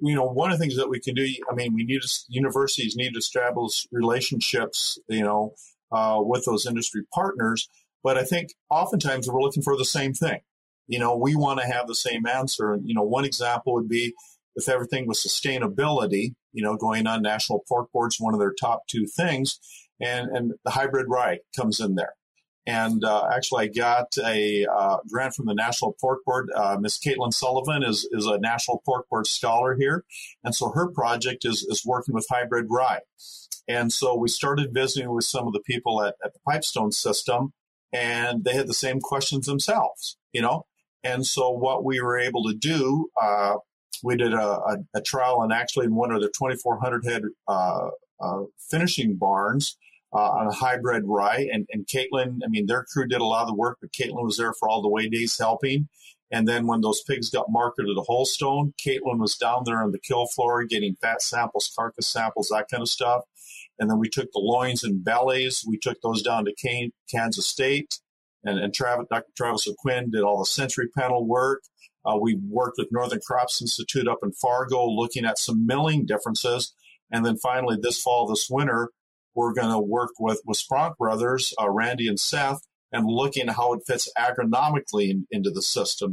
you know, one of the things that we can do, I mean, we need to, universities need to establish relationships, you know, uh, with those industry partners. But I think oftentimes we're looking for the same thing. You know, we want to have the same answer. And, you know, one example would be with everything with sustainability, you know, going on National Pork Board's one of their top two things. And, and the hybrid rye comes in there. And uh, actually, I got a uh, grant from the National Pork Board. Uh, Miss Caitlin Sullivan is, is a National Pork Board scholar here. And so her project is, is working with hybrid rye. And so we started visiting with some of the people at, at the Pipestone system, and they had the same questions themselves, you know? And so what we were able to do, uh, we did a, a, a, trial and actually in one of the 2,400 head uh, uh, finishing barns uh, on a hybrid rye. And, and Caitlin, I mean, their crew did a lot of the work, but Caitlin was there for all the weigh days helping. And then when those pigs got marketed to Holstone, Caitlin was down there on the kill floor getting fat samples, carcass samples, that kind of stuff. And then we took the loins and bellies. We took those down to Kansas State. And, and Travis, Dr. Travis O'Quinn did all the sensory panel work. Uh, we worked with Northern Crops Institute up in Fargo looking at some milling differences. And then finally, this fall, this winter, we're going to work with, with Brothers, uh, Randy and Seth, and looking how it fits agronomically in, into the system.